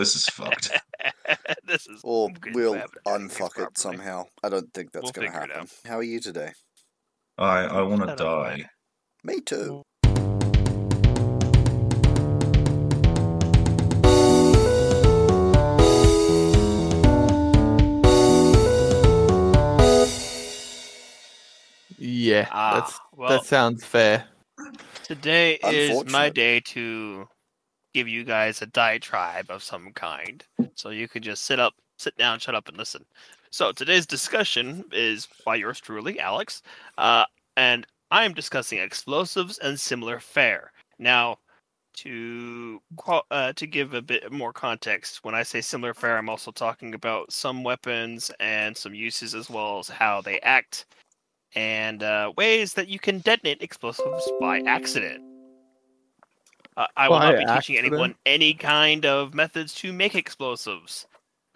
this is fucked. this is Or good. we'll We haven't done this unfuck it properly. somehow. I don't think that's We'll going to happen. How are you today? I I want to die. Me too. Yeah, Ah, that's well, that sounds fair. today is my day to give you guys a diatribe of some kind, so you can just sit up, sit down, shut up, and listen. So today's discussion is by yours truly, Alex, uh, and I am discussing explosives and similar fare. Now, to uh, to give a bit more context, when I say similar fare, I'm also talking about some weapons and some uses as well as how they act and uh, ways that you can detonate explosives by accident. Uh, I will not By be teaching anyone any kind of methods to make explosives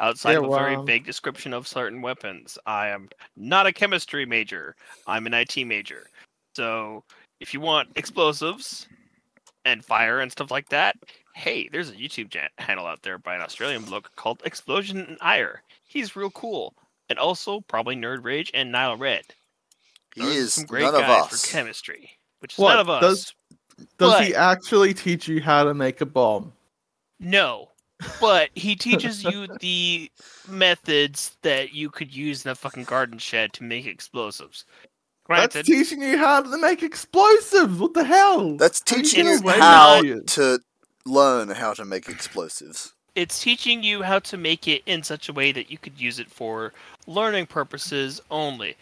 outside Yeah, of a very vague description of certain weapons. I am not a chemistry major, I'm an IT major. So if you want explosives and fire and stuff like that, hey, there's a YouTube ja- channel out there by an Australian bloke called Explosions and Fire. He's real cool. And also probably NurdRage and Nile Red. He Those are is some great none of us. for chemistry, which is What, none of us. does- Does But- he actually teach you how to make a bomb? No, but he teaches you the methods that you could use in a fucking garden shed to make explosives. That's Granted, teaching you how to make explosives. What the hell? That's teaching you away how to learn how to make explosives. it's teaching you how to make it in such a way that you could use it for learning purposes only.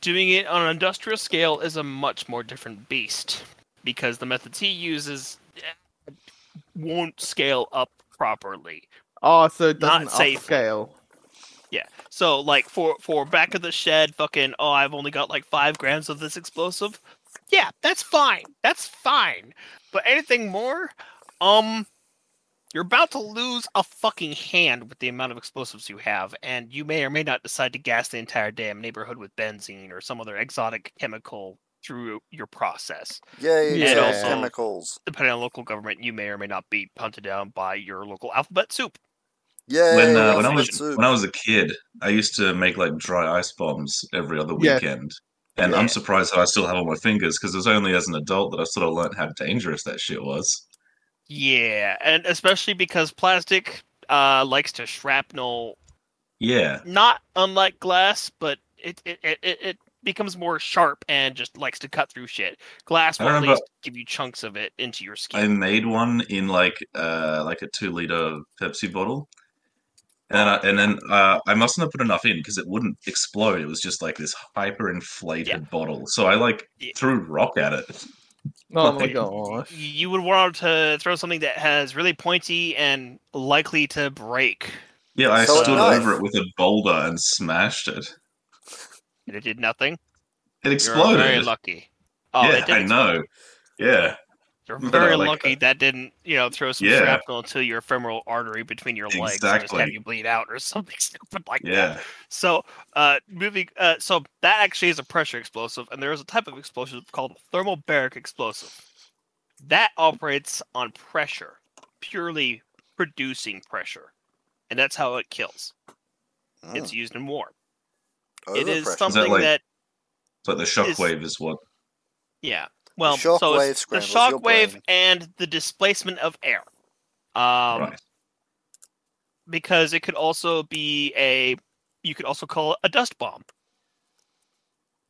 Doing it on an industrial scale is a much more different beast because the methods he uses eh, won't scale up properly. Oh, so it doesn't safe. upscale. Yeah. So like for for back of the shed, fucking oh, I've only got like five grams of this explosive. Yeah, that's fine. That's fine. But anything more, um, you're about to lose a fucking hand with the amount of explosives you have, and you may or may not decide to gas the entire damn neighborhood with benzene or some other exotic chemical through your process. Yay, Yeah. yeah. And also- chemicals. Depending on local government, you may or may not be punted down by your local alphabet soup. Yeah. when uh, when I was soup. when I was a kid, I used to make like dry ice bombs every other Yeah. weekend. And Yeah. I'm surprised that I still have on my fingers because it was only as an adult that I sort of learned how dangerous that shit was. Yeah, and especially because plastic uh likes to shrapnel Yeah, not unlike glass, but it it, it, it it becomes more sharp and just likes to cut through shit. Glass will at least give you chunks of it into your skin. I made one in like uh like a two liter Pepsi bottle, and I, and then uh, I mustn't have put enough in because it wouldn't explode. It was just like this hyper inflated Yeah. bottle. So I like Yeah. threw rock at it. Oh my Like- gosh. You would want to throw something that has really pointy and likely to break. Yeah, I So stood over it with a boulder and smashed it. And it did nothing. It exploded. You're very lucky. Oh, yeah, it did I know. Yeah, You're very like lucky that. that. didn't, you know, throw some Yeah. shrapnel into your femoral artery between your legs and just have you bleed out or something stupid like that. yeah. So, uh, moving, uh, so that actually is a pressure explosive, and there is a type of explosive called thermobaric explosive. That operates on pressure, purely producing pressure, and that's how it kills. Mm, It's used in war. It is overpressure. something like- that, It's like the shockwave is what. yeah. Well, shock so it's the scrambles shock wave and the displacement of air. Um, right. because it could also be a you could also call it a dust bomb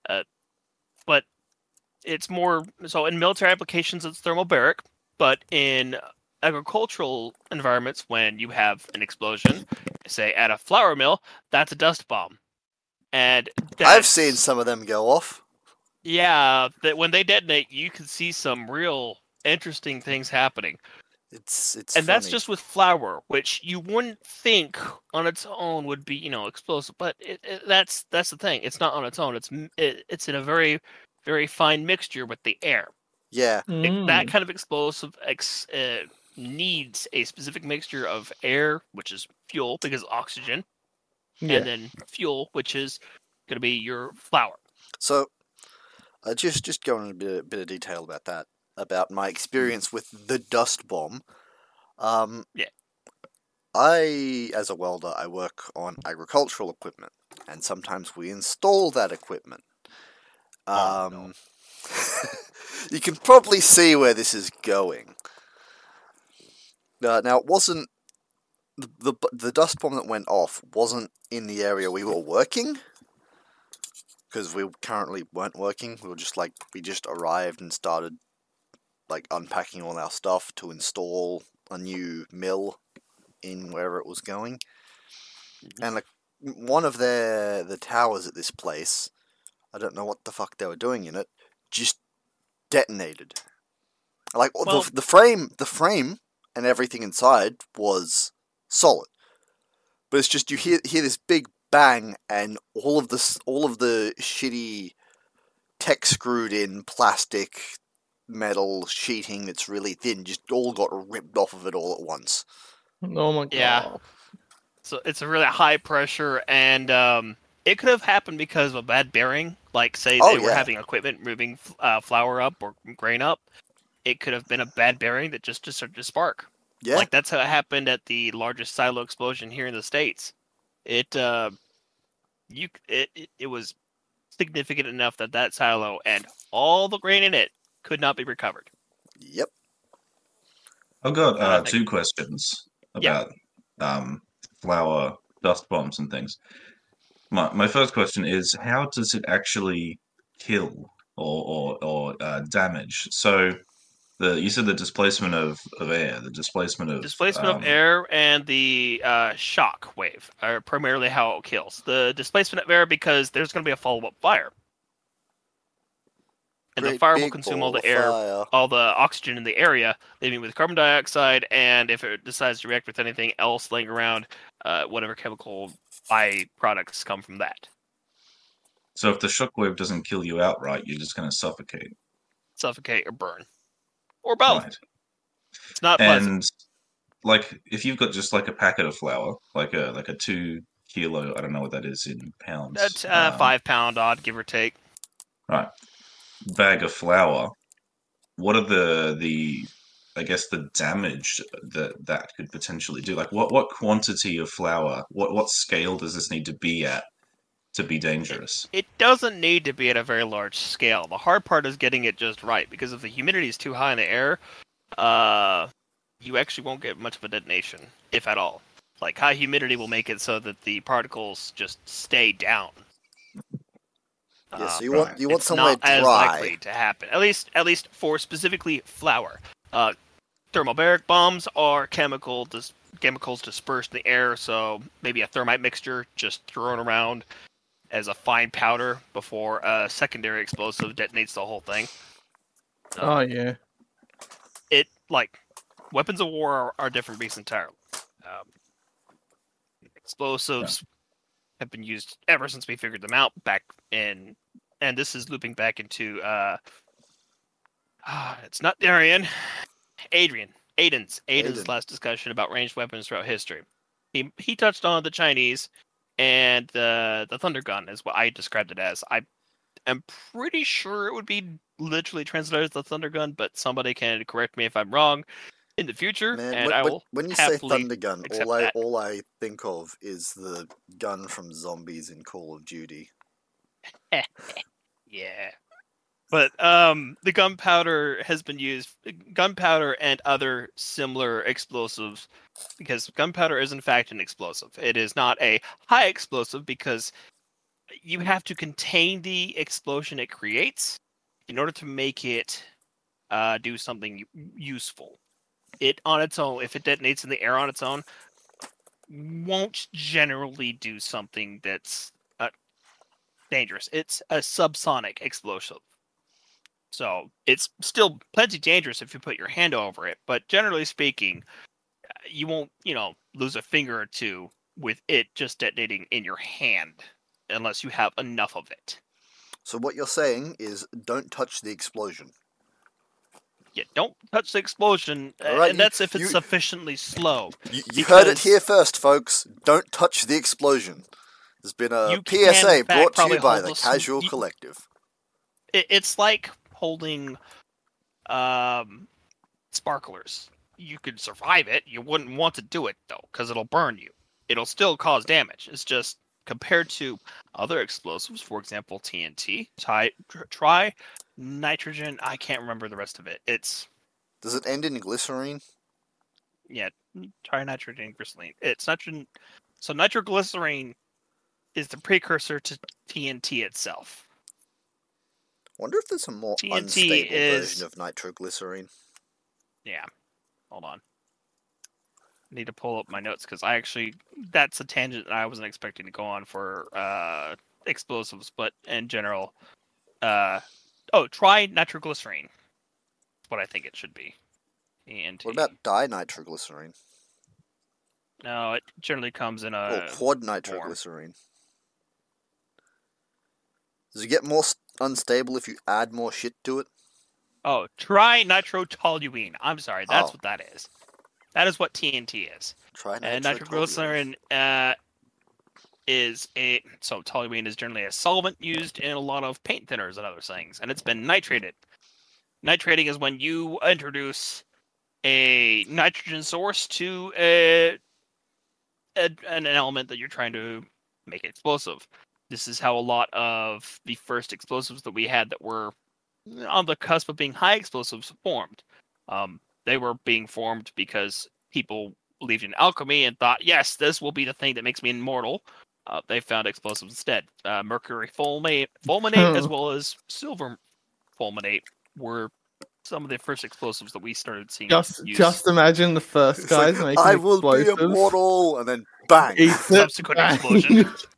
uh, but it's more so in military applications it's thermobaric but in agricultural environments when you have an explosion say at a flour mill that's a dust bomb and I've seen some of them go off. yeah that when they detonate you can see some real interesting things happening It's it's and that's just with flour, which you wouldn't think on its own would be, you know, explosive. But it, it, that's that's the thing. It's not on its own. It's it, it's in a very very fine mixture with the air. yeah. It- Mm. that kind of explosive ex, uh, needs a specific mixture of air, which is fuel because oxygen, Yeah. and then fuel, which is going to be your flour. So, uh, just just going into a bit, bit of detail about that, about my experience with the dust bomb. Um, Yeah. I, as a welder, I work on agricultural equipment, and sometimes we install that equipment. Oh, Um, no. you can probably see where this is going. Uh, now, it wasn't the, the the dust bomb that went off wasn't in the area we were working because we currently weren't working. We were just like we just arrived and started like unpacking all our stuff to install a new mill in wherever it was going. Mm-hmm. And like one of their the towers at this place, I don't know what the fuck they were doing in it, just detonated. Like Well- the the frame, the frame and everything inside was solid, but it's just you hear hear this big bang and all of this all of the shitty tech screwed in plastic metal sheeting that's really thin just all got ripped off of it all at once. Oh my god. Yeah. So it's a really high pressure, and um, it could have happened because of a bad bearing. Like, say Oh, they were yeah. having equipment moving uh, flour up or grain up. It could have been a bad bearing that just just started to spark. Yeah, Like that's how it happened at the largest silo explosion here in the states. It uh, you it, it it was significant enough that that silo and all the grain in it could not be recovered. yep. I've got Uh, two questions Yeah. about um, flour dust bombs and things. My my first question is how does it actually kill or or, or uh, damage? So the you said the displacement of, of air, the displacement of Displacement um, of air and the uh, shock wave are primarily how it kills. The displacement of air because there's going to be a follow up fire, and the fire will consume all the air, fire. all the oxygen in the area, leaving with carbon dioxide. And if it decides to react with anything else laying around, uh, whatever chemical byproducts come from that, So if the shock wave doesn't kill you outright, you're just going to suffocate. suffocate or burn, or both. Right. It's not pleasant. And like if you've got just like a packet of flour, like a like a two kilo, I don't know what that is in pounds. That's uh, um, five pound odd, give or take. Right. Bag of flour. What are the the I guess the damage that that could potentially do? Like what what quantity of flour? What what scale does this need to be at to be dangerous? It doesn't need to be at a very large scale. The hard part is getting it just right because if the humidity is too high in the air, uh, you actually won't get much of a detonation, if at all. Like high humidity will make it so that the particles just stay down. Yeah, Uh, so you right. want you want it's somewhere not as dry. likely to happen. At least, at least for specifically flour. Uh, thermobaric bombs are chemical dis- chemicals dispersed in the air, so maybe a thermite mixture just thrown around as a fine powder before a secondary explosive detonates the whole thing. Oh yeah. It like weapons of war are, are different beasts entirely. Um, explosives have been used ever since we figured them out back in, and this is looping back into uh, it's not Darian, Adrian, Aiden's Aiden's Aiden. last discussion about ranged weapons throughout history. He he touched on the Chinese and the the thunder gun is what I described it as. I am pretty sure it would be literally translated as the thunder gun, but somebody can correct me if I'm wrong in the future, Man, and when, I will. when you say thunder gun, all I that. all I think of is the gun from zombies in Call of Duty. Yeah. But um, the gunpowder has been used, gunpowder and other similar explosives, because gunpowder is in fact an explosive. It is not a high explosive because you have to contain the explosion it creates in order to make it uh, do something useful. It on its own, if it detonates in the air on its own, won't generally do something that's uh, dangerous. It's a subsonic explosive. So it's still plenty dangerous if you put your hand over it, but generally speaking, you won't, you know, lose a finger or two with it just detonating in your hand unless you have enough of it. So what you're saying is, don't touch the explosion. Yeah, don't touch the explosion, Alright, and you- that's if it's you- sufficiently slow. You, you heard it here first, folks. Don't touch the explosion. There's been a You can, in PSA fact, brought to you by the Casual Collective. It, it's like holding um, sparklers. you could survive it. You wouldn't want to do it though, because it'll burn you. It'll still cause damage. It's just compared to other explosives, for example, TNT, try, try nitrogen. I can't remember the rest of it. It's Does it end in glycerine? yeah, try nitrogen glycerine. It's nitrogen. So nitroglycerine is the precursor to TNT itself. Wonder if there's a more TNT unstable is- version of nitroglycerine. Yeah. Hold on. I need to pull up my notes because I actually that's a tangent that I wasn't expecting to go on for uh explosives, but in general, uh oh, trinitroglycerine. That's what I think it should be. TNT. What about dinitroglycerine? No, it generally comes in or a quad nitroglycerine? Does it get more unstable if you add more shit to it? oh, trinitrotoluene. I'm sorry, that's Oh. what that is. That is what TNT is. Try And nitroglycerin uh, is a so toluene is generally a solvent used in a lot of paint thinners and other things, and it's been nitrated. Nitrating is when you introduce a nitrogen source to a, a an element that you're trying to make explosive. This is how a lot of the first explosives that we had that were on the cusp of being high explosives formed. Um, they were being formed because people believed in alchemy and thought, yes, this will be the thing that makes me immortal. Uh, they found explosives instead. Uh, mercury fulminate, fulminate as well as silver fulminate were some of the first explosives that we started seeing. Just used. just imagine the first It's like, guys making I will be explosives. immortal, and then bang. Subsequent bang. explosion.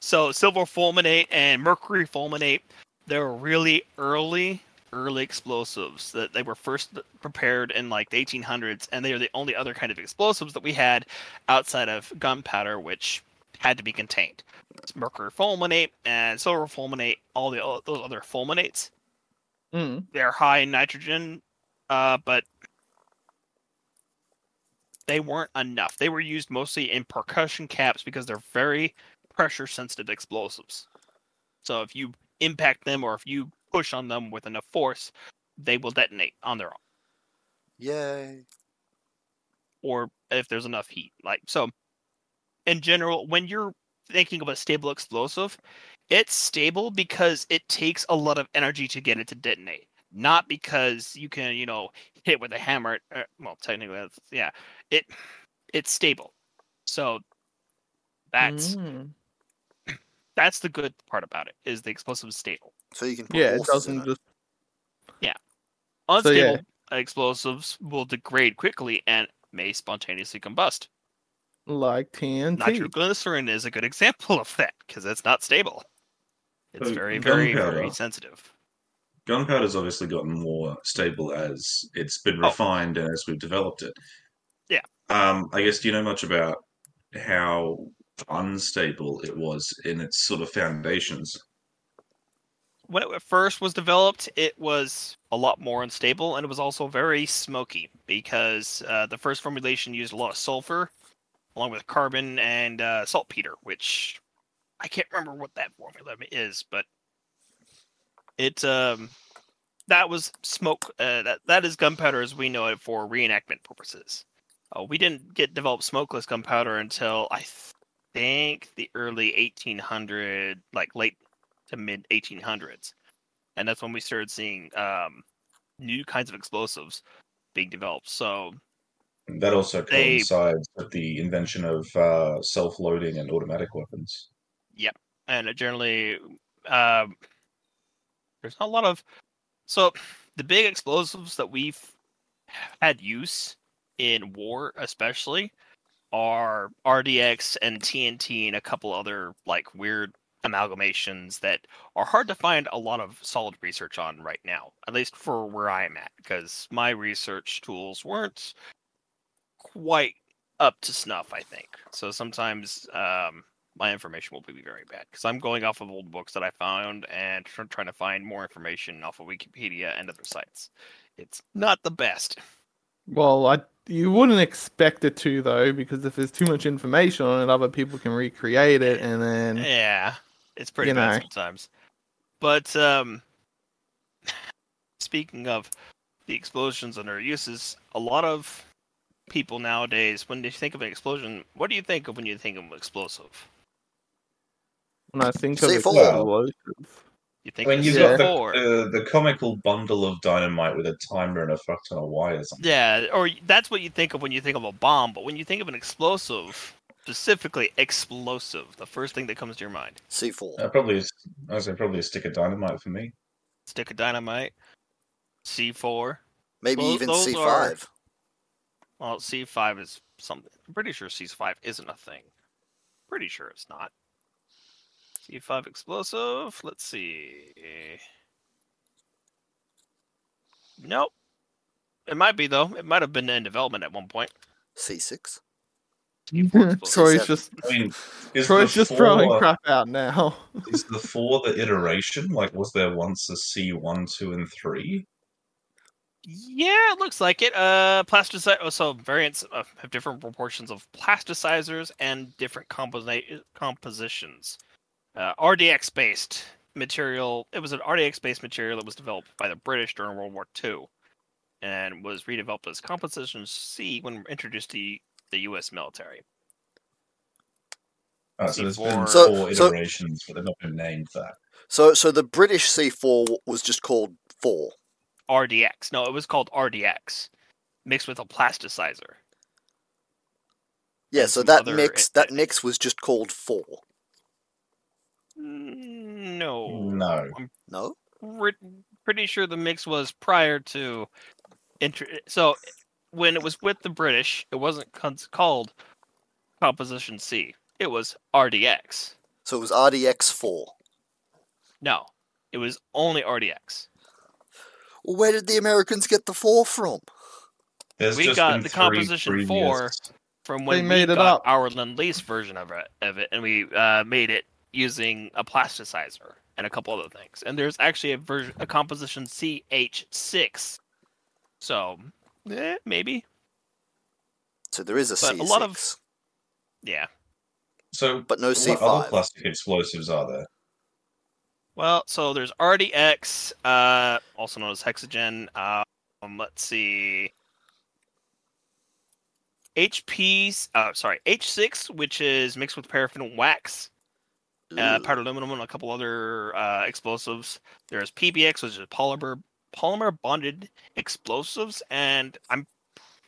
so silver fulminate and mercury fulminate. They were really early, early explosives that they were first prepared in like the 1800s, and they are the only other kind of explosives that we had outside of gunpowder, which had to be contained. It's mercury fulminate and silver fulminate, all the those other fulminates. Mm. They're high in nitrogen, uh, but they weren't enough. They were used mostly in percussion caps because they're very pressure sensitive explosives. So if you impact them or if you push on them with enough force, they will detonate on their own. Yay. Or if there's enough heat. Like so in general, when you're thinking of a stable explosive, it's stable because it takes a lot of energy to get it to detonate. Not because you can, you know, hit with a hammer. Uh, well, technically, yeah, it it's stable. So that's Mm. That's the good part about it is the explosive is stable. So you can put Yeah, it doesn't it. just. Unstable So, yeah. explosives will degrade quickly and may spontaneously combust. Like TNT. Nitroglycerin is a good example of that because it's not stable. It's So, very, very, very gunpowder. sensitive. Gunpowder's obviously gotten more stable as it's been Oh. refined and as we've developed it. Yeah. Um, I guess do you know much about how unstable it was in its sort of foundations? When it first was developed, it was a lot more unstable and it was also very smoky because uh, the first formulation used a lot of sulfur along with carbon and uh, saltpeter, which I can't remember what that formula is, but it um that was smoke. Uh, that that is gunpowder as we know it for reenactment purposes. Uh, we didn't get developed smokeless gunpowder until I think the early 1800, like late to mid 1800s, and that's when we started seeing um, new kinds of explosives being developed. So That also They- coincides with the invention of uh, self-loading and automatic weapons. Yeah, and it generally um, there's not a lot of so the big explosives that we've had use in war especially are rdx and tnt and a couple other like weird amalgamations that are hard to find a lot of solid research on right now at least for where i am at because my research tools weren't quite up to snuff i think so sometimes um, my information will be very bad because I'm going off of old books that I found and tr- trying to find more information off of Wikipedia and other sites. It's not the best. Well, I you wouldn't expect it to though, because if there's too much information on it, other people can recreate it, and then Yeah, it's pretty You bad know. sometimes. But um, speaking of the explosions and their uses, a lot of people nowadays, when they think of an explosion, what do you think of when you think of an explosive? When I think of C4. explosive, You think When of you've got C4. the, uh, the comical bundle of dynamite with a timer and a fuck ton of wires on it. Yeah, or that's what you think of when you think of a bomb. But when you think of an explosive, specifically explosive, the first thing that comes to your mind: C4. Uh, probably, I would say probably a stick of dynamite for me. stick of dynamite, C4. Maybe Well, even C5. Well, C5 is something. I'm pretty sure C5 isn't a thing. Pretty sure it's not. C5 explosive. Let's see. Nope. It might be though. It might have been in development at one point. C6. Troy's C7. just I mean, is Troy's the just throwing crap out now. Is the four the iteration? Like, was there once a C one, two, and three? Yeah, it looks like it. Uh, plasticizer. Oh, so variants uh, have different proportions of plasticizers and different composi- compositions. Uh, RDX based material. It was an RDX based material that was developed by the British during World War II, and was redeveloped as composition C when introduced to the U.S. military. Uh, so there's been C4. So- four so- iterations, but they've not been named that. So, so the British C4 was just called 4. RDX. No, it was called RDX, mixed with a plasticizer. Yeah, And so that mix, i- that mix was just called 4. No. No. No? Re- pretty sure the mix was prior to inter- so when it was with the British, it wasn't con- called Composition C. It was RDX. So it was RDX 4. No, it was only RDX. Well, where did the Americans get the 4 from? There's We got the three composition four. previous- From They when we made it got up. our Lend-Lease version of it, of it, and we uh, made it using a plasticizer and a couple other things. And there's actually a version, a composition CH6. So, eh, maybe, So there is a But C6. a lot of- yeah. So, But no C5. what other plastic explosives are there? Well, so there's RDX, uh, also known as hexogen. Um, let's see. HP, uh, sorry, H6, which is mixed with paraffin wax, uh, powdered aluminum, and a couple other uh, explosives. There's PBX, which is polymer polymer bonded explosives, and I'm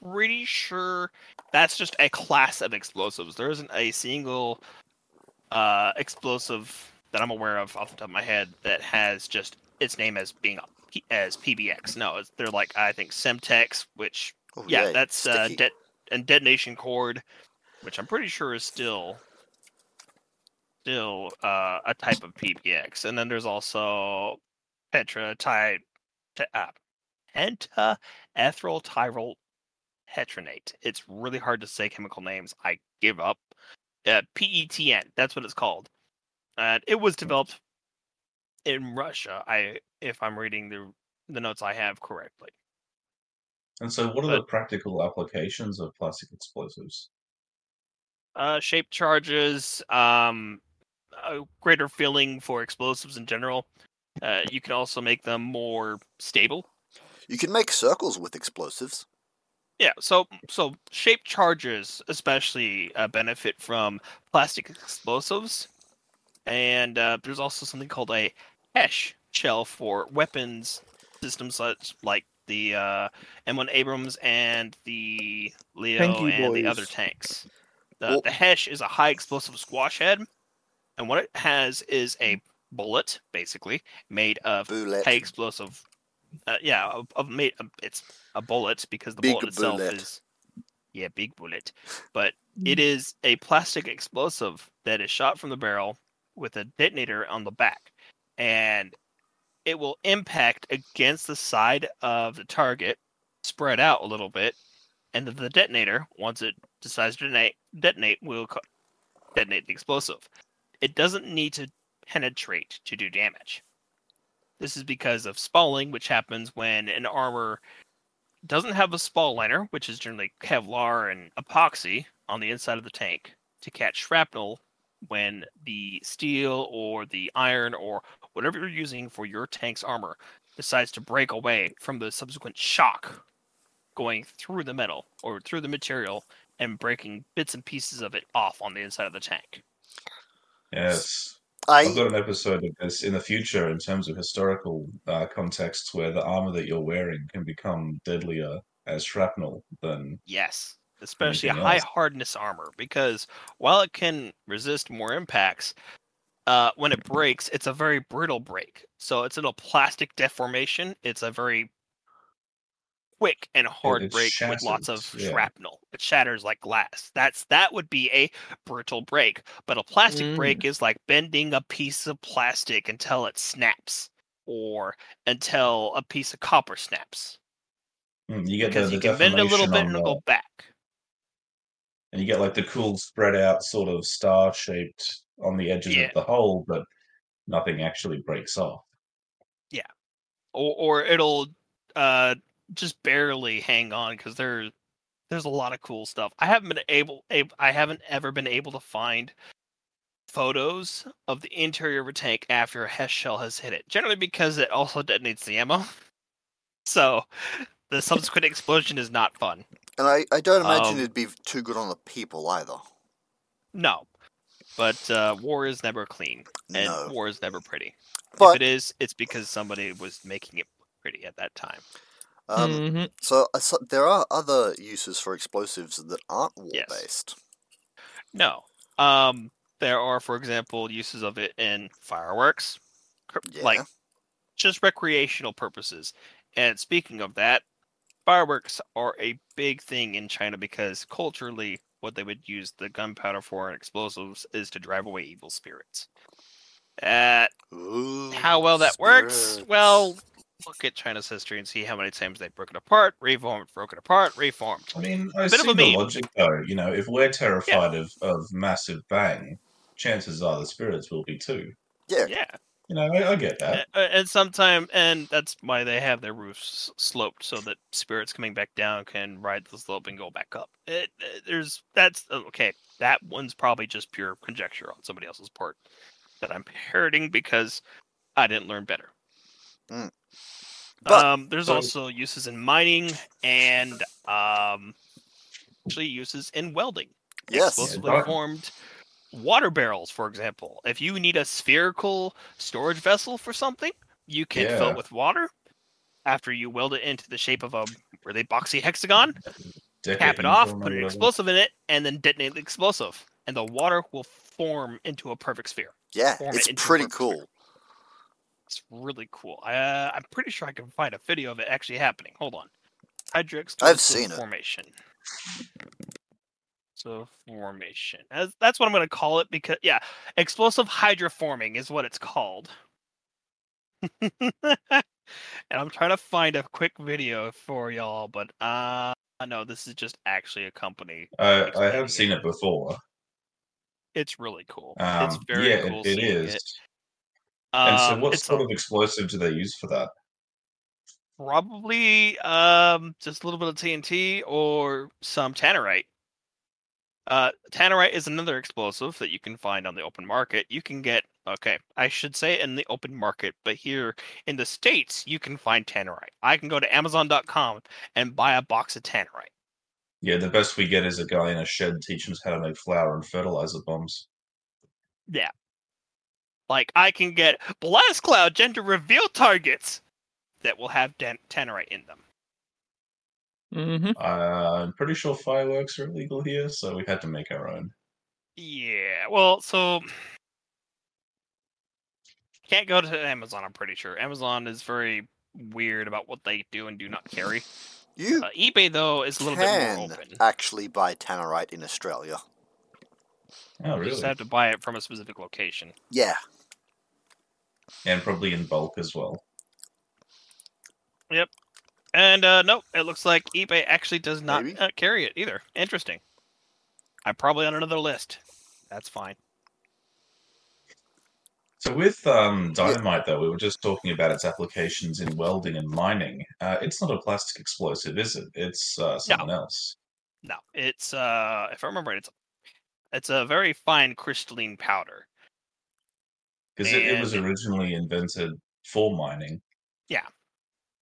pretty sure that's just a class of explosives. There isn't a single uh, explosive that I'm aware of off the top of my head that has just its name as being P- as PBX. No, it's, they're like I think Semtex, which Oh, yeah, yay, that's uh, det- and detonation cord, which I'm pretty sure is still still uh, a type of PBX. And then there's also Petra type uh, pentaethyl tyrol tetranate. It's really hard to say chemical names. I give up. Uh, PETN. That's what it's called. And it was developed in Russia. I, if I'm reading the the notes I have correctly. And so, what are the practical applications of plastic explosives? uh, shape charges, um, a greater feeling for explosives in general. Uh, you can also make them more stable. You can make circles with explosives. Yeah, so so shape charges especially uh, benefit from plastic explosives, and uh, there's also something called a HESH shell for weapons systems such like the uh, M1 Abrams and the Leo Tanky and the other tanks. The, Well- the HESH is a high explosive squash head, and what it has is a bullet basically made of Bullet. high explosive. Uh, yeah, of, of made it's a bullet because the Big bullet itself bullet. is yeah, big bullet. But it is a plastic explosive that is shot from the barrel with a detonator on the back, and it will impact against the side of the target, spread out a little bit, and the detonator, once it decides to detonate, detonate will detonate the explosive. It doesn't need to penetrate to do damage. This is because of spalling, which happens when an armor doesn't have a spall liner, which is generally Kevlar and epoxy on the inside of the tank to catch shrapnel when the steel or the iron or whatever you're using for your tank's armor decides to break away from the subsequent shock going through the metal or through the material and breaking bits and pieces of it off on the inside of the tank. Yes. I've got an episode of this in the future in terms of historical uh, contexts where the armor that you're wearing can become deadlier as shrapnel than Yes, especially a high else? hardness armor because while it can resist more impacts, uh, when it breaks, it's a very brittle break. So it's in a plastic deformation. It's a very quick and hard break with lots of yeah. shrapnel. It shatters like glass. That's that would be a brittle break. But a plastic Mm. break is like bending a piece of plastic until it snaps, or until a piece of copper snaps. Mm, you get the, Because the you can bend a little bit and the- it'll go back. and you get like the cool spread out sort of star shaped on the edges Yeah. of the hole, but nothing actually breaks off. Yeah. Or or it'll uh just barely hang on because there there's a lot of cool stuff. I haven't been able, able I haven't ever been able to find photos of the interior of a tank after a HESH shell has hit it. Generally because it also detonates the ammo. So the subsequent explosion is not fun. and I, I don't imagine Um, it'd be too good on the people either. No. But uh, war is never clean, and No, war is never pretty. if but it is, it's because somebody was making it pretty at that time. Um, Mhm. so, uh, so there are other uses for explosives that aren't war Yes. based. No. Um, there are, for example, uses of it in fireworks, Yeah. like just recreational purposes. And speaking of that, fireworks are a big thing in China because culturally, what they would use the gunpowder for and explosives is to drive away evil spirits. Uh, Ooh, how well that works? Well, look at China's history and see how many times they've broken apart, reformed, broken apart, reformed. I mean, I Bit of see a the meme. logic though. You know, if we're terrified of, of massive bang, chances are the spirits will be too. Yeah, Yeah. You know, I, I get that. Uh, and sometime, and that's why they have their roofs sloped so that spirits coming back down can ride the slope and go back up. It, there's that's uh, okay. That one's probably just pure conjecture on somebody else's part that I'm parroting because I didn't learn better. But- um, there's so- also uses in mining and um, actually uses in welding yes. explosively dark- formed water barrels, for example. If you need a spherical storage vessel for something, you can fill it with water. After you weld it into the shape of a really boxy hexagon, cap it off, put an explosive in it, and then detonate the explosive, and the water will form into a perfect sphere. Yeah, form it's into a pretty cool. sphere. It's really cool. Uh, I'm pretty sure I can find a video of it actually happening. Hold on. Hydro explosive seen it. formation. So formation. As, that's what I'm going to call it because yeah, explosive hydroforming is what it's called. and I'm trying to find a quick video for y'all, but uh no, this is just actually a company. I, I have seen it before. It's really cool. Um, it's very yeah, cool. it, it seeing is. It. And so, Um, what sort of explosive do they use for that? Probably um just a little bit of TNT or some tannerite. Uh tannerite is another explosive that you can find on the open market. You can get okay, I should say in the open market, but here in the states you can find tannerite. I can go to amazon.com and buy a box of tannerite. Yeah, the best we get is a guy in a shed teaching us how to make flour and fertilizer bombs. Like I can get blast cloud gender reveal targets that will have dan- tannerite in them. Mhm. Uh, I'm pretty sure fireworks are illegal here, so we had to make our own. Yeah, well, so can't go to Amazon. I'm pretty sure Amazon is very weird about what they do and do not carry. You Uh, eBay though is a little bit more open. actually buy tannerite in Australia. Oh, You just have to buy it from a specific location. Yeah, And probably in bulk as well. Yep. And uh, nope, it looks like eBay actually does not uh, carry it either. Interesting. I'm probably on another list. That's fine. So with um, dynamite, though, we were just talking about its applications in welding and mining. Uh, it's not a plastic explosive, is it? It's uh, something else. No, it's uh, if I remember right, it's it's a very fine crystalline powder. Because it, it was originally invented for mining.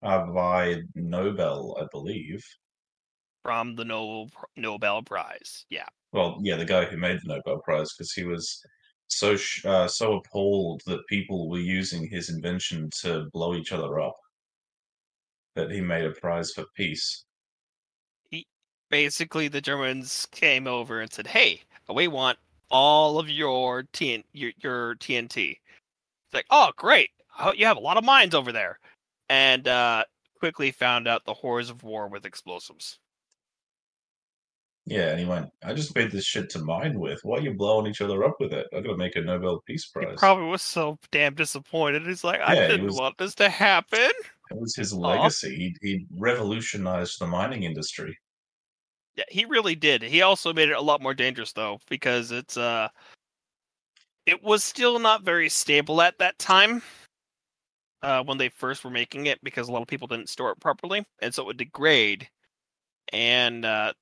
uh, by Nobel, I believe. from the Nobel Nobel Prize. Yeah, Well, yeah, the guy who made the Nobel Prize, because he was so sh- uh, so appalled that people were using his invention to blow each other up that he made a prize for peace. He, basically the Germans came over and said, "Hey, we want all of your TN- your, your TNT." It's like, "Oh, great! You have a lot of mines over there," and uh, quickly found out the horrors of war with explosives. Yeah, and he went, I just made this shit to mine with. Why are you blowing each other up with it? I gotta make a Nobel Peace He Prize. probably was so damn disappointed. He's like, "I Yeah, didn't was- want this to happen." It was his legacy. He, he revolutionized the mining industry. Yeah, he really did. He also made it a lot more dangerous though, because it's uh it was still not very stable at that time. Uh when they first were making it because a lot of people didn't store it properly, and so it would degrade. And uh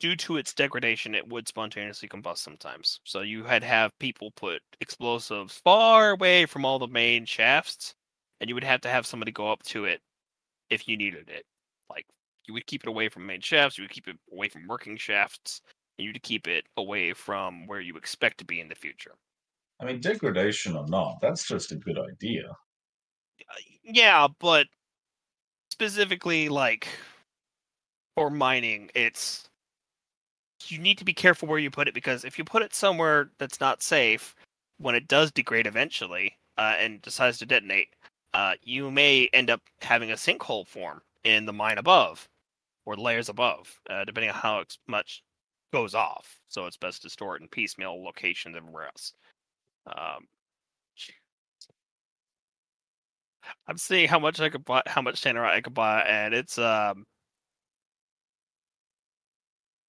due to its degradation, it would spontaneously combust sometimes. So you had have people put explosives far away from all the main shafts, and you would have to have somebody go up to it if you needed it. Like you would keep it away from main shafts, you would keep it away from working shafts, and you would keep it away from where you expect to be in the future. I mean, degradation or not, that's just a good idea. Uh, Yeah, but specifically like for mining, it's you need to be careful where you put it because if you put it somewhere that's not safe, when it does degrade eventually uh, and decides to detonate, uh, you may end up having a sinkhole form in the mine above or layers above, uh, depending on how much goes off. So it's best to store it in piecemeal locations everywhere else. Um, I'm seeing how much I could buy, how much tannerite I could buy, and it's um.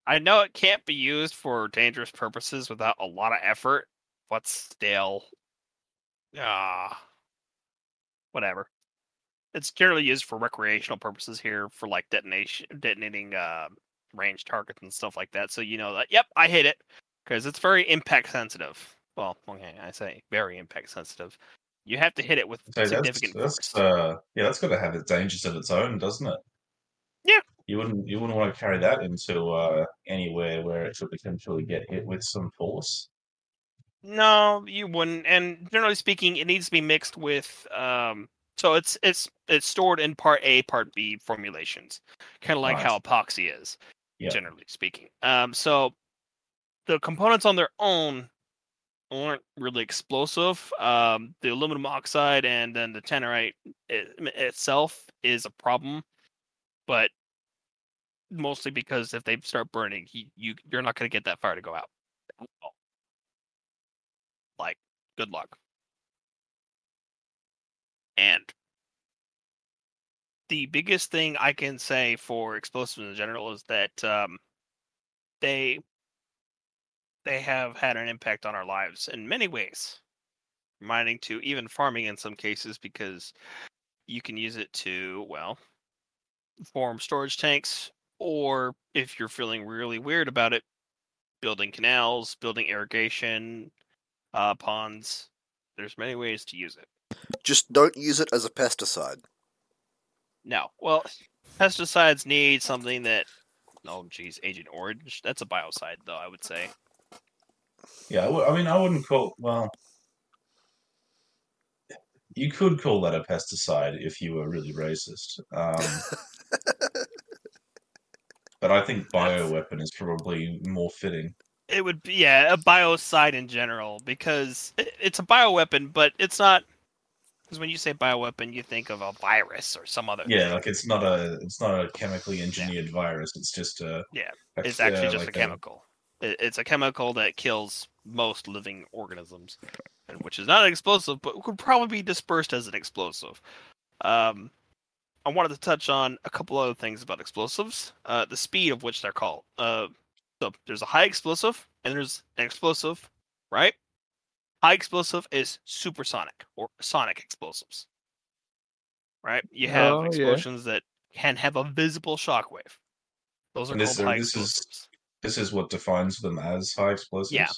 I know it can't be used for dangerous purposes without a lot of effort, but still, ah, whatever. It's generally used for recreational purposes here, for like detonation, detonating uh, range targets and stuff like that. So you know that, yep, I hit it because it's very impact sensitive. Well, okay, I say very impact sensitive. You have to hit it with So significant that's force. uh, yeah, that's got to have its dangers of its own, doesn't it? Yeah. You wouldn't you wouldn't want to carry that into uh, anywhere where it could potentially get hit with some force. No, you wouldn't. And generally speaking, it needs to be mixed with. Um, so it's it's it's stored in part A, part B formulations, kind of like Right. how epoxy is, Yeah. generally speaking. Um, so the components on their own aren't really explosive. Um, the aluminum oxide and then the tannerite i- itself is a problem, but mostly because if they start burning, you, you you're not going to get that fire to go out. Like, good luck. And the biggest thing I can say for explosives in general is that um, they they have had an impact on our lives in many ways, mining to even farming in some cases because you can use it to well form storage tanks, or if you're feeling really weird about it, building canals, building irrigation uh, ponds. There's many ways to use it. Just don't use it as a pesticide. No, well, pesticides need something that. Oh, geez, Agent Orange. That's a biocide, though. I would say. Yeah, I w- I mean, I wouldn't call. Well, you could call that a pesticide if you were really racist. Um, but I think bioweapon is probably more fitting. It would be yeah, a biocide in general because it, it's a bioweapon, but it's not. Because when you say bioweapon, you think of a virus or some other. Yeah, thing. like it's not a it's not a chemically engineered virus. It's just a Yeah, a- it's actually uh, just like a chemical. It, it's a chemical that kills most living organisms, and which is not an explosive, but could probably be dispersed as an explosive. Um, I wanted to touch on a couple other things about explosives. Uh, the speed of which they're called. Uh, so there's a high explosive and there's an explosive, right? High explosive is supersonic or sonic explosives. Right? You have Oh, yeah. explosions that can have a visible shockwave. Those are And this- called high this is- explosives. This is what defines them as high explosives. Yeah.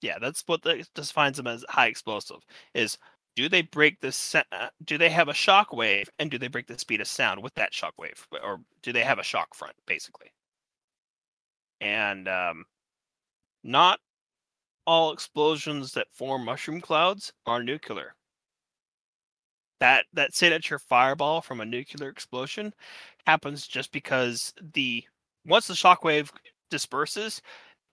Yeah, that's what the, defines them as high explosive. Is do they break the sa- uh, do they have a shock wave and do they break the speed of sound with that shock wave or do they have a shock front basically and um, not all explosions that form mushroom clouds are nuclear that that signature fireball from a nuclear explosion happens just because the once the shockwave disperses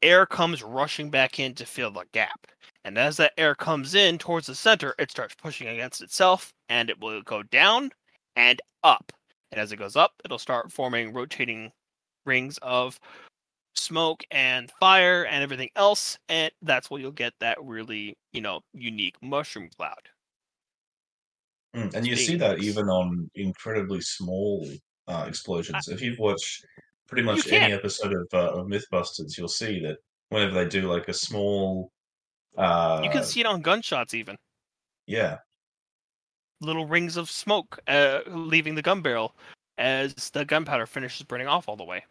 air comes rushing back in to fill the gap and as that air comes in towards the center, it starts pushing against itself and it will go down and up. And as it goes up, it'll start forming rotating rings of smoke and fire and everything else. And that's where you'll get that really, you know, unique mushroom cloud. Mm, And you see that even on incredibly small uh, explosions. If you've watched pretty much any episode of, uh, of MythBusters, you'll see that whenever they do like a small, uh, You can see it on gunshots, even yeah, little rings of smoke uh, leaving the gun barrel as the gunpowder finishes burning off all the way.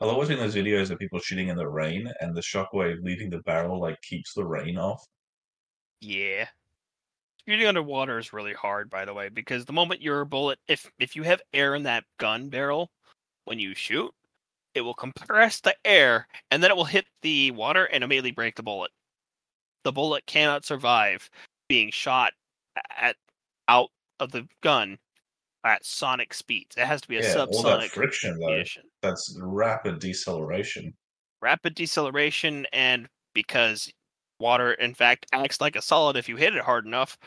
I love watching those videos of people shooting in the rain, and the shockwave leaving the barrel like keeps the rain off. Yeah. Shooting underwater is really hard, by the way, because the moment your bullet, if if you have air in that gun barrel when you shoot, it will compress the air and then it will hit the water and immediately break the bullet. The bullet cannot survive being shot at out of the gun at sonic speeds. It has to be a Yeah, all that subsonic friction though, that's rapid deceleration. rapid deceleration and because water in fact acts like a solid if you hit it hard enough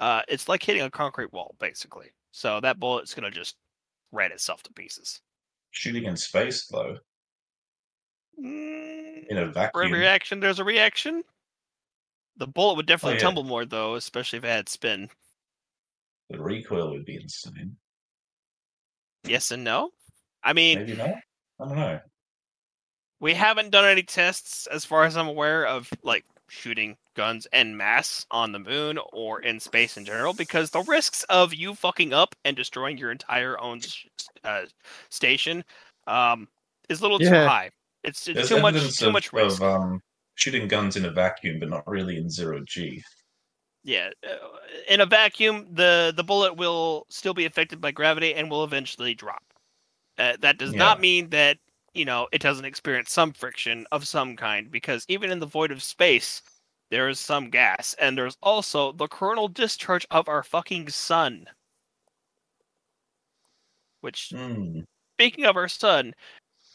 uh, it's like hitting a concrete wall basically so that bullet's going to just rat itself to pieces Shooting in space though, Mm, in a for every vacuum. reaction there's a reaction the bullet would definitely yeah. tumble more though especially if it had spin The recoil would be insane. yes and no i mean Maybe not. I don't know. we haven't done any tests as far as i'm aware of like shooting guns en masse on the moon or in space in general because the risks of you fucking up and destroying your entire own sh- uh, station um, is a little too high it's, it's too much evidence too of, much risk of um, shooting guns in a vacuum, but not really in zero G. yeah uh, in a vacuum the the bullet will still be affected by gravity and will eventually drop. Uh, that does not mean that you know it doesn't experience some friction of some kind because even in the void of space there is some gas and there's also the coronal discharge of our fucking sun. Which Hmm. speaking of our sun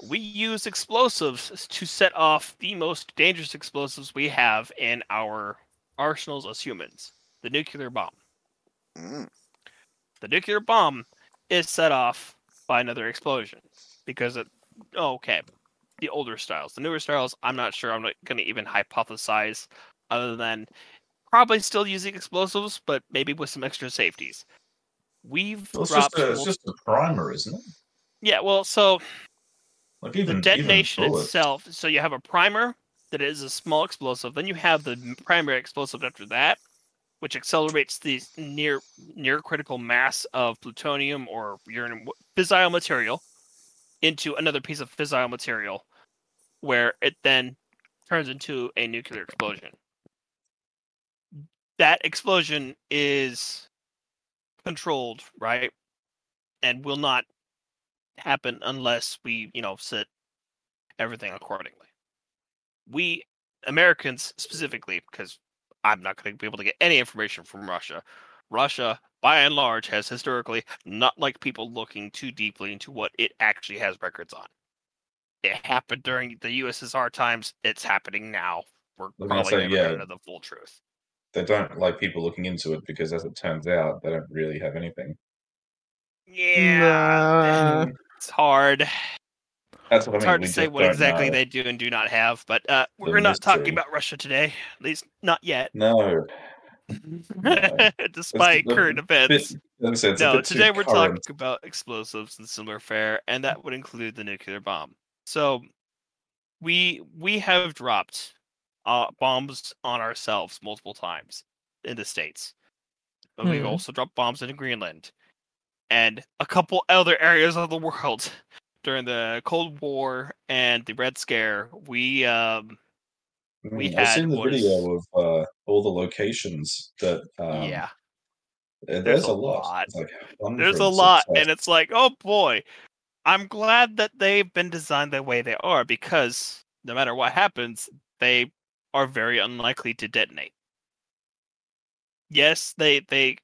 we use explosives to set off the most dangerous explosives we have in our arsenals as humans the nuclear bomb Mm. the nuclear bomb is set off by another explosion because it oh, okay the older styles the newer styles i'm not sure i'm not going to even hypothesize other than probably still using explosives but maybe with some extra safeties we've Well, it's dropped just a, it's just a primer, isn't it? yeah well so Like the even even detonation bullets. itself so you have a primer that is a small explosive. Then you have the primary explosive after that which accelerates the near near critical mass of plutonium or uranium fissile material into another piece of fissile material where it then turns into a nuclear explosion. That explosion is controlled right and will not happen unless we you know set everything accordingly we americans specifically because i'm not going to be able to get any information from russia russia by and large has historically not liked people looking too deeply into what it actually has records on it happened during the ussr times it's happening now we're I was probably say, never yeah. going to know the full truth They don't like people looking into it because, as it turns out, they don't really have anything. yeah Nah. it's hard That's what I It's mean. hard we to say what exactly know. they do and do not have, but uh, we're not talking about Russia today, at least not yet, No, despite the current events. I it's No, today we're current. talking about explosives and similar fare, and that would include the nuclear bomb. So, we we have dropped uh, bombs on ourselves multiple times in the states, but we've Hmm. also dropped bombs into Greenland and a couple other areas of the world during the Cold War and the Red Scare. We um, we Mm, I've had seen the what is- video of uh, all the locations that um, yeah, there's, there's a a lot. lot. Like there's a lot, sites. and it's like, oh boy, I'm glad that they've been designed the way they are because no matter what happens, they are very unlikely to detonate. Yes, they they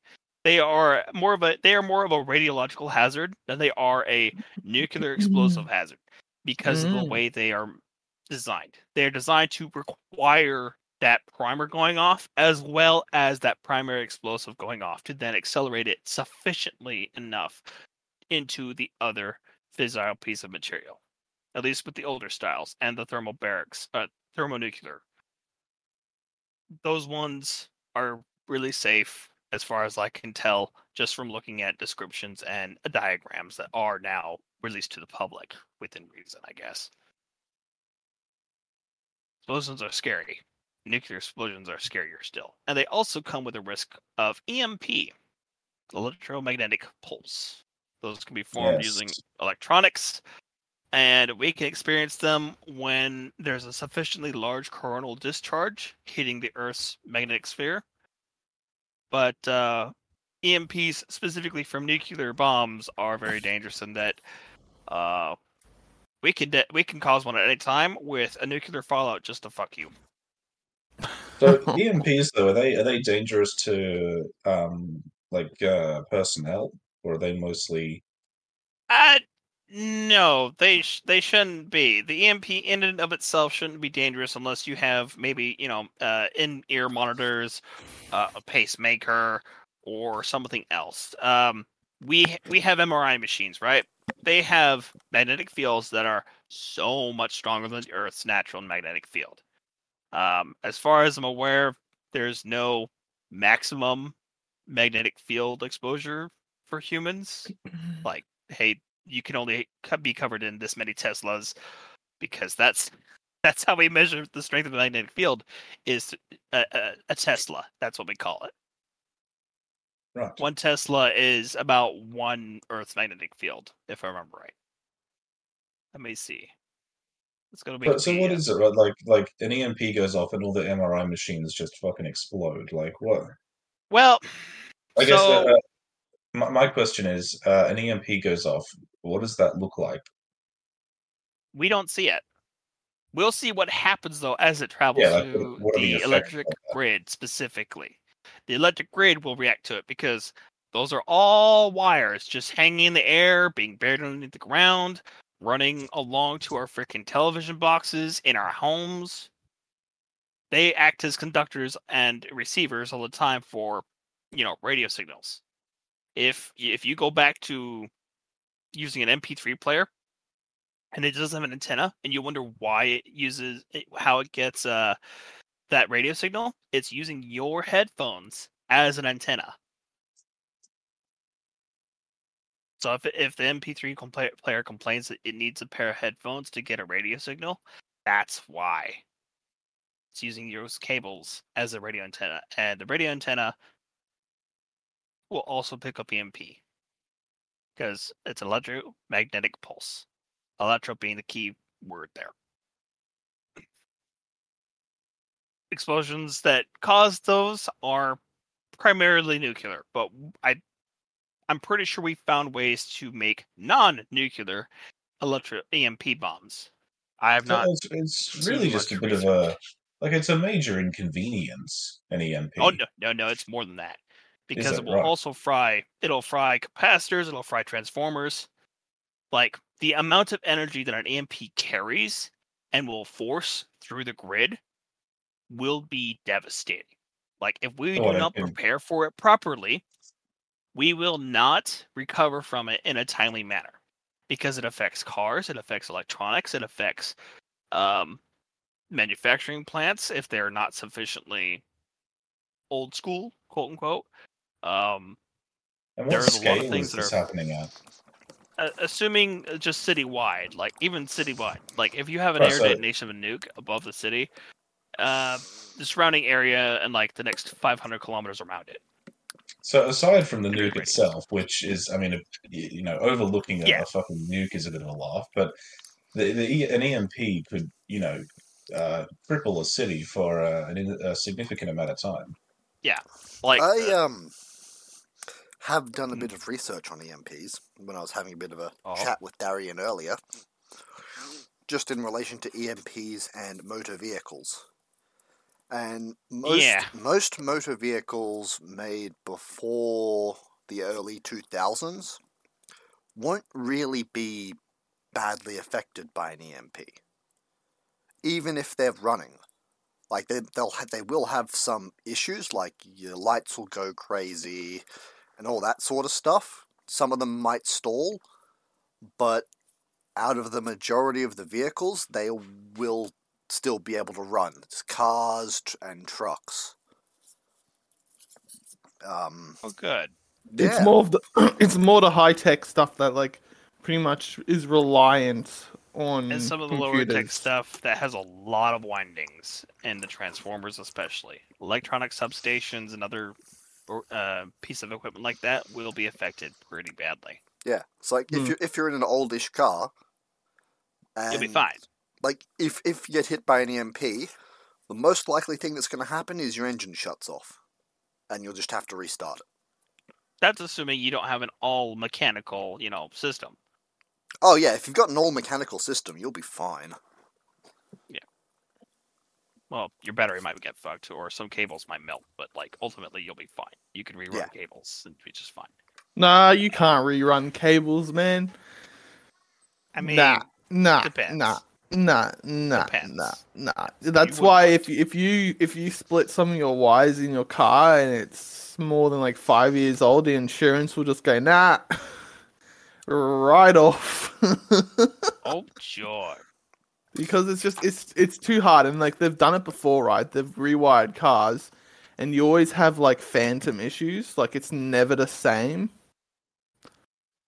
they are more of a they are more of a radiological hazard than they are a nuclear explosive hazard because of the Mm. way they are designed. They're designed to require that primer going off as well as that primary explosive going off to then accelerate it sufficiently enough into the other fissile piece of material. At least with the older styles and the thermal barracks, uh, thermonuclear. Those ones are really safe as far as I can tell, just from looking at descriptions and uh, diagrams that are now released to the public within reason, I guess. Explosions are scary. Nuclear explosions are scarier still. And they also come with a risk of EMP, electromagnetic pulse. Those can be formed using electronics, and we can experience them when there's a sufficiently large coronal discharge hitting the Earth's magnetic sphere. But uh, EMPs, specifically from nuclear bombs, are very dangerous in that uh, we can de- we can cause one at any time with a nuclear fallout just to fuck you. So EMPs though, are they are they dangerous to um like uh personnel or are they mostly Uh, no, they sh- they shouldn't be. The EMP in and of itself shouldn't be dangerous unless you have maybe you know uh, in ear monitors, uh, a pacemaker, or something else. Um, we we have MRI machines, right? They have magnetic fields that are so much stronger than the Earth's natural magnetic field. Um, as far as I'm aware, there's no maximum magnetic field exposure for humans. Like, hey, you can only be covered in this many Teslas because that's that's how we measure the strength of the magnetic field is a, a, a Tesla. That's what we call it. right? One Tesla is about one Earth's magnetic field, if I remember right. Let me see. It's gonna be. But so what is it? Right? Like like an EMP goes off and all the MRI machines just fucking explode. Like what? Well, I guess So- uh, uh, my my question is, uh, an EMP goes off. What does that look like? we don't see it. We'll see what happens though as it travels Yeah, through the the electric grid specifically. The electric grid will react to it because those are all wires just hanging in the air, being buried underneath the ground, running along to our freaking television boxes in our homes. They act as conductors and receivers all the time for, you know, radio signals. If if you go back to using an MP3 player, and it doesn't have an antenna and you wonder why it uses it, how it gets uh that radio signal it's using your headphones as an antenna. So if if the mp3 compla- player complains that it needs a pair of headphones to get a radio signal that's why. It's using those cables as a radio antenna and the radio antenna will also pick up emp because it's an electromagnetic pulse electro being the key word there. Explosions that cause those are primarily nuclear, but I I'm pretty sure we found ways to make non-nuclear electro EMP bombs. I have not. it's, it's really just a bit of a like it's a major inconvenience. An EMP. Oh no, no, no! It's more than that because it? will also fry. It'll fry capacitors. It'll fry transformers. Like the amount of energy that an EMP carries and will force through the grid will be devastating. Like if we Oh, do not can- prepare for it properly, we will not recover from it in a timely manner because it affects cars, it affects electronics, it affects um, manufacturing plants if they're not sufficiently old school, quote unquote. Um, and what there's a lot of things is that this are- happening at? uh, assuming uh, just citywide, like even citywide, like if you have an Right, air so- detonation of a nuke above the city, uh, the surrounding area and like the next 500 kilometers around it. So aside from the nuke radius. itself, which is, I mean, a, you know, overlooking a, Yeah. a fucking nuke is a bit of a laugh, but the, the E- an EMP could, you know, uh, cripple a city for uh, an, a significant amount of time. Yeah, like I uh, um have done a bit hmm. of research on EMPs when I was having a bit of a Oh. chat with Darian earlier, just in relation to EMPs and motor vehicles. And most Yeah. most motor vehicles made before the early two thousands won't really be badly affected by an EMP, even if they're running. Like they they'll ha- they will have some issues, like your lights will go crazy, and all that sort of stuff. Some of them might stall, but out of the majority of the vehicles, they will still be able to run. It's cars tr- and trucks. Um, oh, good. It's more of the it's more the high tech stuff that like pretty much is reliant on And some of the lower tech stuff that has a lot of windings, and the transformers especially. Electronic substations and other or, uh, piece of equipment like that will be affected pretty badly. Yeah, it's like if Hmm. you if you're in an oldish car, and You'll be fine. Like if if you get hit by an EMP, the most likely thing that's going to happen is your engine shuts off, and you'll just have to restart it. That's assuming you don't have an all mechanical, you know, system. Oh yeah, if you've got an all mechanical system, you'll be fine. Well, your battery might get fucked, or some cables might melt, but like ultimately you'll be fine. You can rerun Yeah. cables and be just fine. Nah, you can't rerun cables, man. I mean, nah, nah, depends. nah, nah, nah, Depends. nah, nah. That's would why if you- if you if you split some of your wires in your car and it's more than like five years old, the insurance will just go nah, right off. oh joy. Because it's just it's it's too hard and like they've done it before right? They've rewired cars and you always have like phantom issues like it's never the same.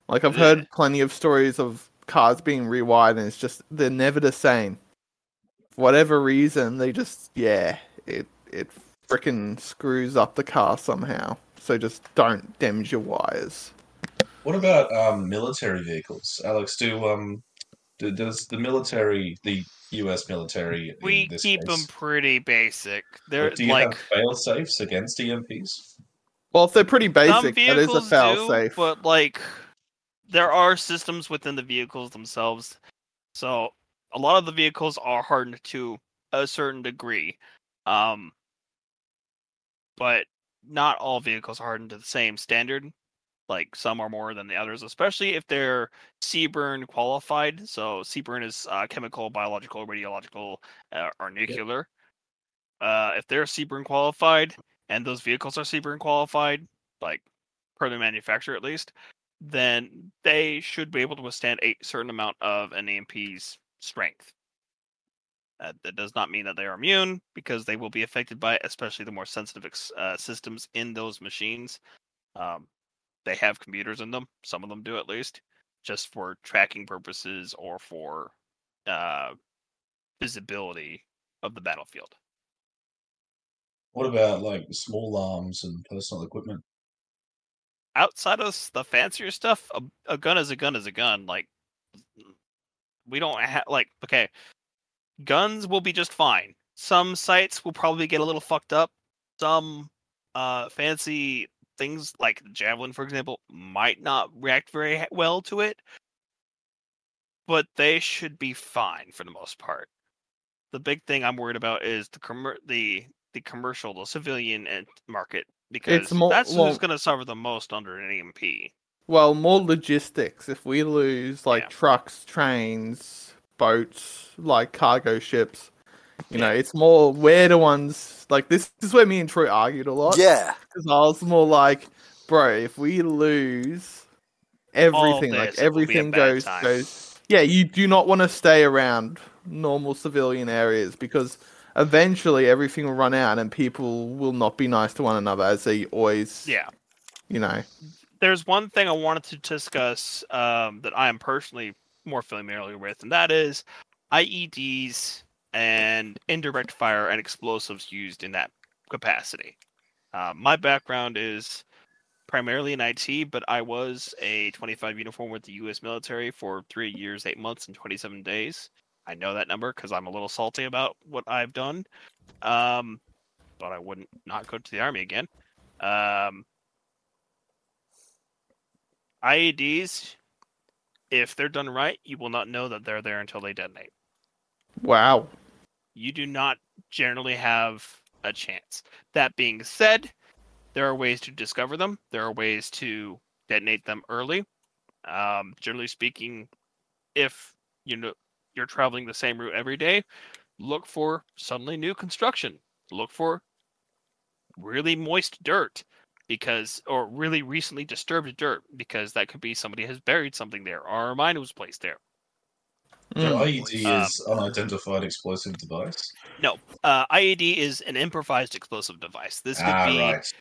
Like i've Yeah. heard plenty of stories of cars being rewired and it's just they're never the same. For whatever reason they just yeah it it freaking screws up the car somehow. So just don't damage your wires. What about um, military vehicles, Alex? Do um, does the military, the U.S. military, We this keep them pretty basic. They're do you like have fail safes against EMPs? well if they're pretty basic that is a vehicles fail do, safe but like there are systems within the vehicles themselves. So a lot of the vehicles are hardened to a certain degree. Um but not all vehicles are hardened to the same standard. Like some are more than the others, especially if they're CBRN qualified. So CBRN is uh, chemical, biological, radiological, uh, or nuclear. Uh, if they're CBRN qualified and those vehicles are CBRN qualified, like per the manufacturer at least, then they should be able to withstand a certain amount of an EMP's strength. Uh, that does not mean that they are immune because they will be affected by it, especially the more sensitive ex- uh, systems in those machines. Um, they have computers in them. Some of them do at least, just for tracking purposes or for uh, visibility of the battlefield. What about like small arms and personal equipment? outside of the fancier stuff, a, a gun is a gun is a gun. Like we don't have like okay, guns will be just fine. Some sites will probably get a little fucked up. Some uh fancy things like the javelin, for example, might not react very well to it, but they should be fine for the most part. The big thing I'm worried about is the commer- the the commercial, the civilian and market because more- that's well- who's going to suffer the most under an EMP. Well, more logistics. If we lose like Yeah. trucks, trains, boats, like cargo ships, you know, it's more we're the ones like this, this is where me and Troy argued a lot. Yeah, Because I was more like, bro, if we lose everything, like this, it will be a everything goes time. goes Yeah, you do not want to stay around normal civilian areas because eventually everything will run out and people will not be nice to one another as they always Yeah. you know. there's one thing I wanted to discuss um, that I am personally more familiar with, and that is IEDs and indirect fire and explosives used in that capacity. Uh, my background is primarily in IT, but I was a 25 uniform with the U.S. military for three years, eight months, and 27 days. I know that number because I'm a little salty about what I've done. Um, but I wouldn't not go to the army again. Um, IEDs, if they're done right, you will not know that they're there until they detonate. Wow. You do not generally have a chance. That being said, there are ways to discover them. There are ways to detonate them early. Um, generally speaking, if you know you're traveling the same route every day, look for suddenly new construction. Look for really moist dirt because or really recently disturbed dirt because that could be somebody has buried something there or a mine was placed there. The Mm. IED Um, is unidentified explosive device. No, uh, IED is an improvised explosive device. This could ah, be right.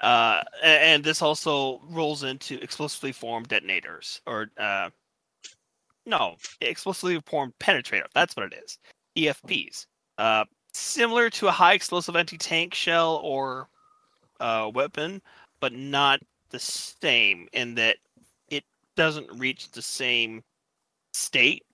Uh, and this also rolls into explosively formed detonators, or uh, no, explosively formed penetrator. That's what it is. EFPs. Uh, similar to a high explosive anti-tank shell or uh, weapon, but not the same in that it doesn't reach the same state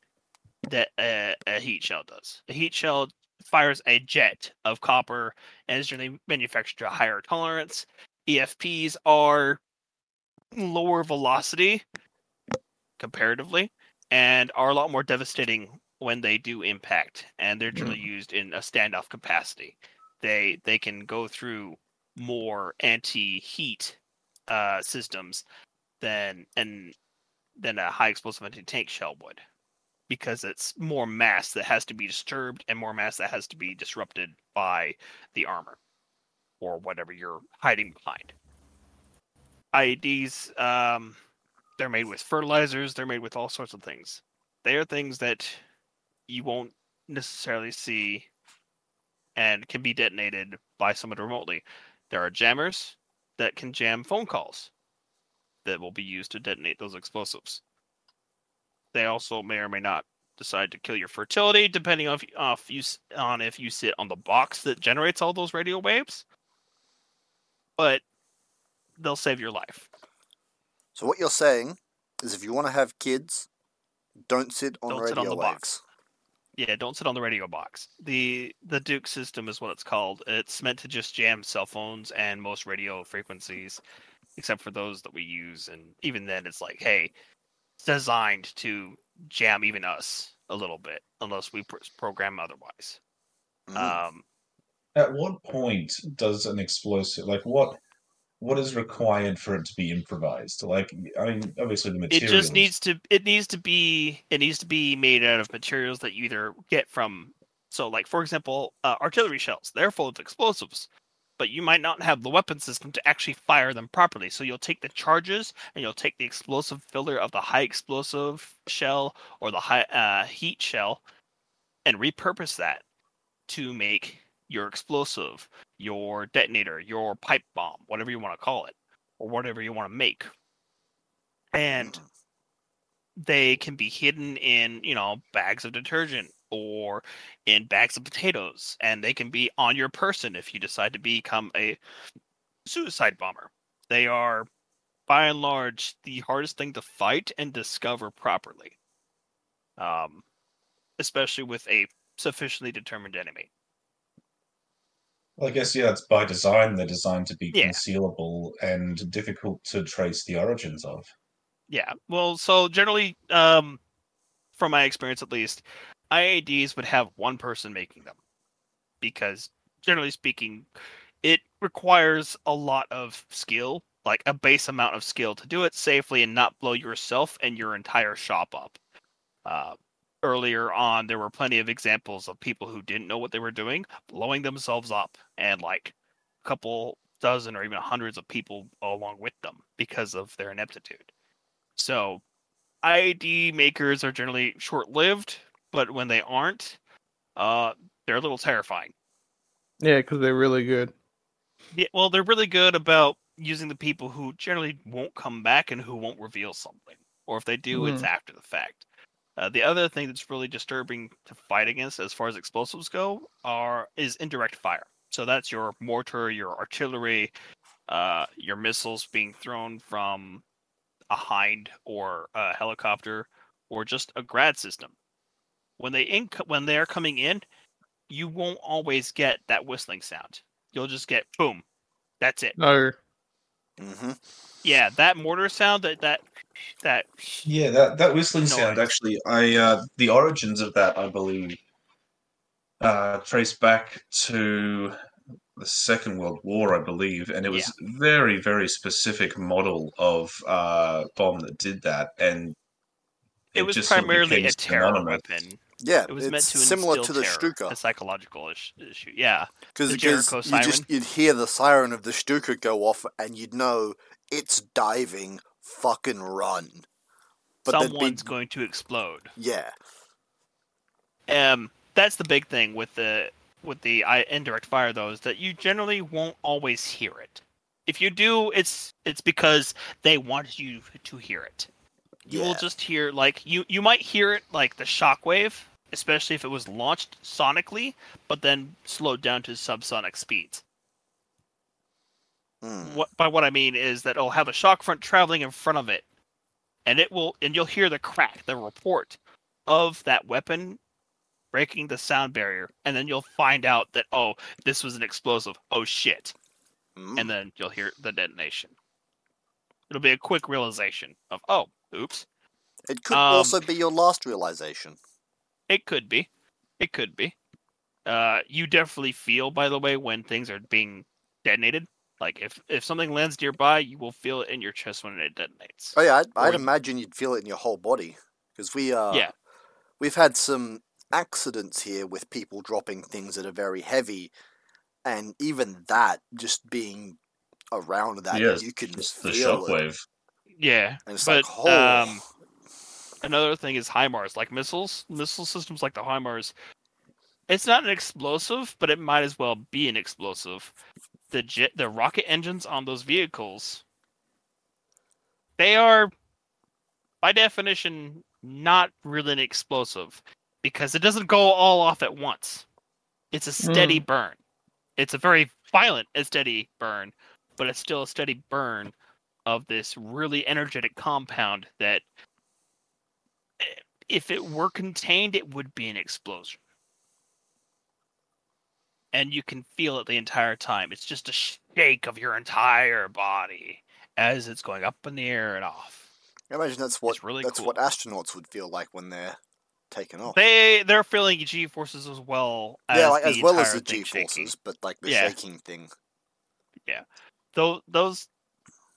that a, a heat shell does. A heat shell fires a jet of copper and is generally manufactured to a higher tolerance. EFPs are lower velocity comparatively and are a lot more devastating when they do impact and they're generally used in a standoff capacity. They they can go through more anti-heat uh, systems than and than a high explosive anti-tank shell would because it's more mass that has to be disturbed and more mass that has to be disrupted by the armor or whatever you're hiding behind. IEDs, um, they're made with fertilizers, they're made with all sorts of things. They are things that you won't necessarily see and can be detonated by someone remotely. There are jammers that can jam phone calls that will be used to detonate those explosives. They also may or may not decide to kill your fertility, depending on if, off you, on if you sit on the box that generates all those radio waves. But they'll save your life. So what you're saying is, if you want to have kids, don't sit on Don't radio sit on the waves. box. Yeah, don't sit on the radio box. The the Duke system is what it's called. It's meant to just jam cell phones and most radio frequencies, except for those that we use. And even then, it's like, hey, designed to jam even us a little bit, unless we pr- program otherwise. Mm. Um, At what point does an explosive like what what is required for it to be improvised? Like I mean, obviously the material. it just needs to it needs to be it needs to be made out of materials that you either get from so like for example uh, artillery shells they're full of explosives but you might not have the weapon system to actually fire them properly. So you'll take the charges and you'll take the explosive filler of the high explosive shell or the high uh, heat shell and repurpose that to make your explosive your detonator your pipe bomb whatever you want to call it or whatever you want to make. And they can be hidden in you know bags of detergent or in bags of potatoes and they can be on your person if you decide to become a suicide bomber they are by and large the hardest thing to fight and discover properly um especially with a sufficiently determined enemy Well, I guess yeah, it's by design. They're designed to be Yeah. concealable and difficult to trace the origins of. Yeah. Well, so generally, um, from my experience at least, IEDs would have one person making them because, generally speaking, it requires a lot of skill, like a base amount of skill to do it safely and not blow yourself and your entire shop up. Uh, earlier on, there were plenty of examples of people who didn't know what they were doing, blowing themselves up, and like a couple dozen or even hundreds of people along with them because of their ineptitude. So, IED makers are generally short-lived, but when they aren't, uh, they're a little terrifying. Yeah, because they're really good. Yeah, well, they're really good about using the people who generally won't come back and who won't reveal something, or if they do, it's after the fact. Uh, the other thing that's really disturbing to fight against, as far as explosives go, are is indirect fire. So that's your mortar, your artillery, uh, your missiles being thrown from a Hind or a helicopter, or just a Grad system. When they in when they're coming in, you won't always get that whistling sound. You'll just get boom. That's it. No. hmm Yeah, that mortar sound that that that Yeah, that, that whistling sound actually, I uh, the origins of that, I believe, uh, trace back to the Second World War, I believe, and it was very, very specific model of uh, bomb that did that, and it, was just sort of primarily a terror synonymous. weapon. Yeah, It was it's meant to similar to the terror, Stuka a psychological ish- issue. Yeah, because you just you'd hear the siren of the Stuka go off, and you'd know it's diving. Fucking run! But there'd be- someone's going to explode. yeah, Um, that's the big thing with the with the I- indirect fire though is that you generally won't always hear it. If you do, it's it's because they want you to hear it. You will just hear like you you might hear it like the shockwave, especially if it was launched sonically, but then slowed down to subsonic speeds. Mm. What by what I mean is that it'll have a shock front traveling in front of it, and it will and you'll hear the crack, the report of that weapon breaking the sound barrier, and then you'll find out that oh, this was an explosive. Oh shit! Mm. And then you'll hear the detonation. It'll be a quick realization of oh, oops. it could um, also be your last realization. It could be. It could be. Uh, you definitely feel, by the way, when things are being detonated. Like if if something lands nearby, you will feel it in your chest when it detonates. Oh yeah, I'd, I'd you- imagine you'd feel it in your whole body because we uh Yeah. we've had some accidents here with people dropping things that are very heavy, and even that just being around that Yes, you can Just the feel it, shockwave. Yeah, and it's but like oh um, another thing is HIMARS, like missiles, missile systems like the HIMARS. It's not an explosive, but it might as well be an explosive. The jet, the rocket engines on those vehicles, they are, by definition, not really an explosive because it doesn't go all off at once. It's a steady hmm. burn. It's a very violent and steady burn, but it's still a steady burn of this really energetic compound that if it were contained it would be an explosion and you can feel it the entire time it's just a shake of your entire body as it's going up in the air and off I imagine that's what really that's cool. what astronauts would feel like when they're taken off. they they're feeling g forces as well as yeah, like as well as the G forces, but like the Yeah. shaking thing. Yeah, those those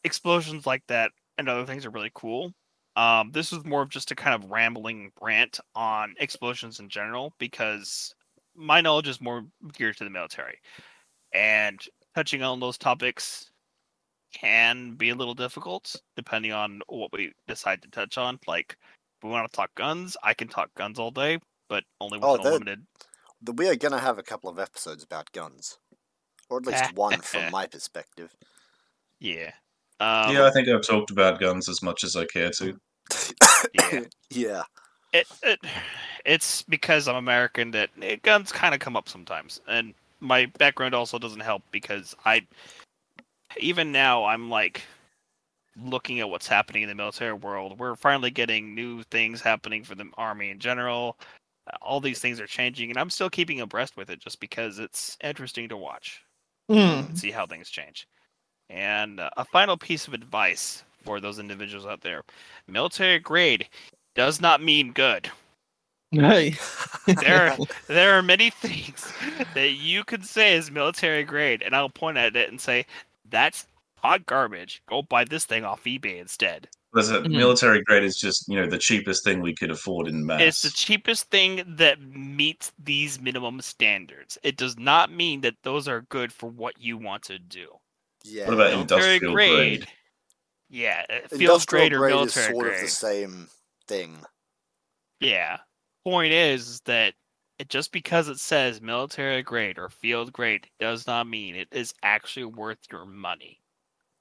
explosions like that and other things are really cool. Um, this was more of just a kind of rambling rant on explosions in general because my knowledge is more geared to the military, and touching on those topics can be a little difficult depending on what we decide to touch on. Like, if we want to talk guns, I can talk guns all day, but only with Oh, an that- unlimited. The- We are gonna have a couple of episodes about guns, or at least one from my perspective. Yeah. Um, yeah, I think I've talked about guns as much as I care to. Yeah. yeah. it, it it's because I'm American that eh, guns kind of come up sometimes, and my background also doesn't help because I even now I'm like looking at what's happening in the military world. We're finally getting new things happening for the army in general. Uh, All these things are changing, and I'm still keeping abreast with it just because it's interesting to watch Mm. and see how things change. And uh, a final piece of advice for those individuals out there: military grade does not mean good. Hey. There, there are many things that you could say is military grade, and I'll point at it and say that's hot garbage. Go buy this thing off eBay instead. There's a Mhm. military grade is just you know the cheapest thing we could afford in mass. It's the cheapest thing that meets these minimum standards. It does not mean that those are good for what you want to do. Yeah. What about Military industrial grade. grade? Yeah, field Industrial grade or grade is sort grade. of the same thing. Yeah. Point is, is that it, just because it says military grade or field grade does not mean it is actually worth your money.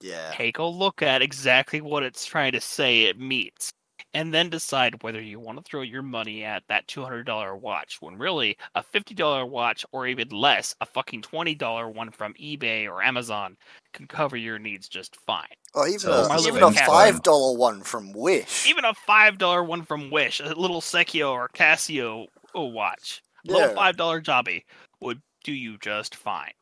Yeah. Take a look at exactly what it's trying to say it meets, and then decide whether you want to throw your money at that $200 watch when really a $50 watch or even less, a fucking $20 one from eBay or Amazon can cover your needs just fine. Oh, even So a even a five dollar one from Wish. Even a $5 one from Wish, a little Seiko or Casio watch. A little five dollar jobby would do you just fine.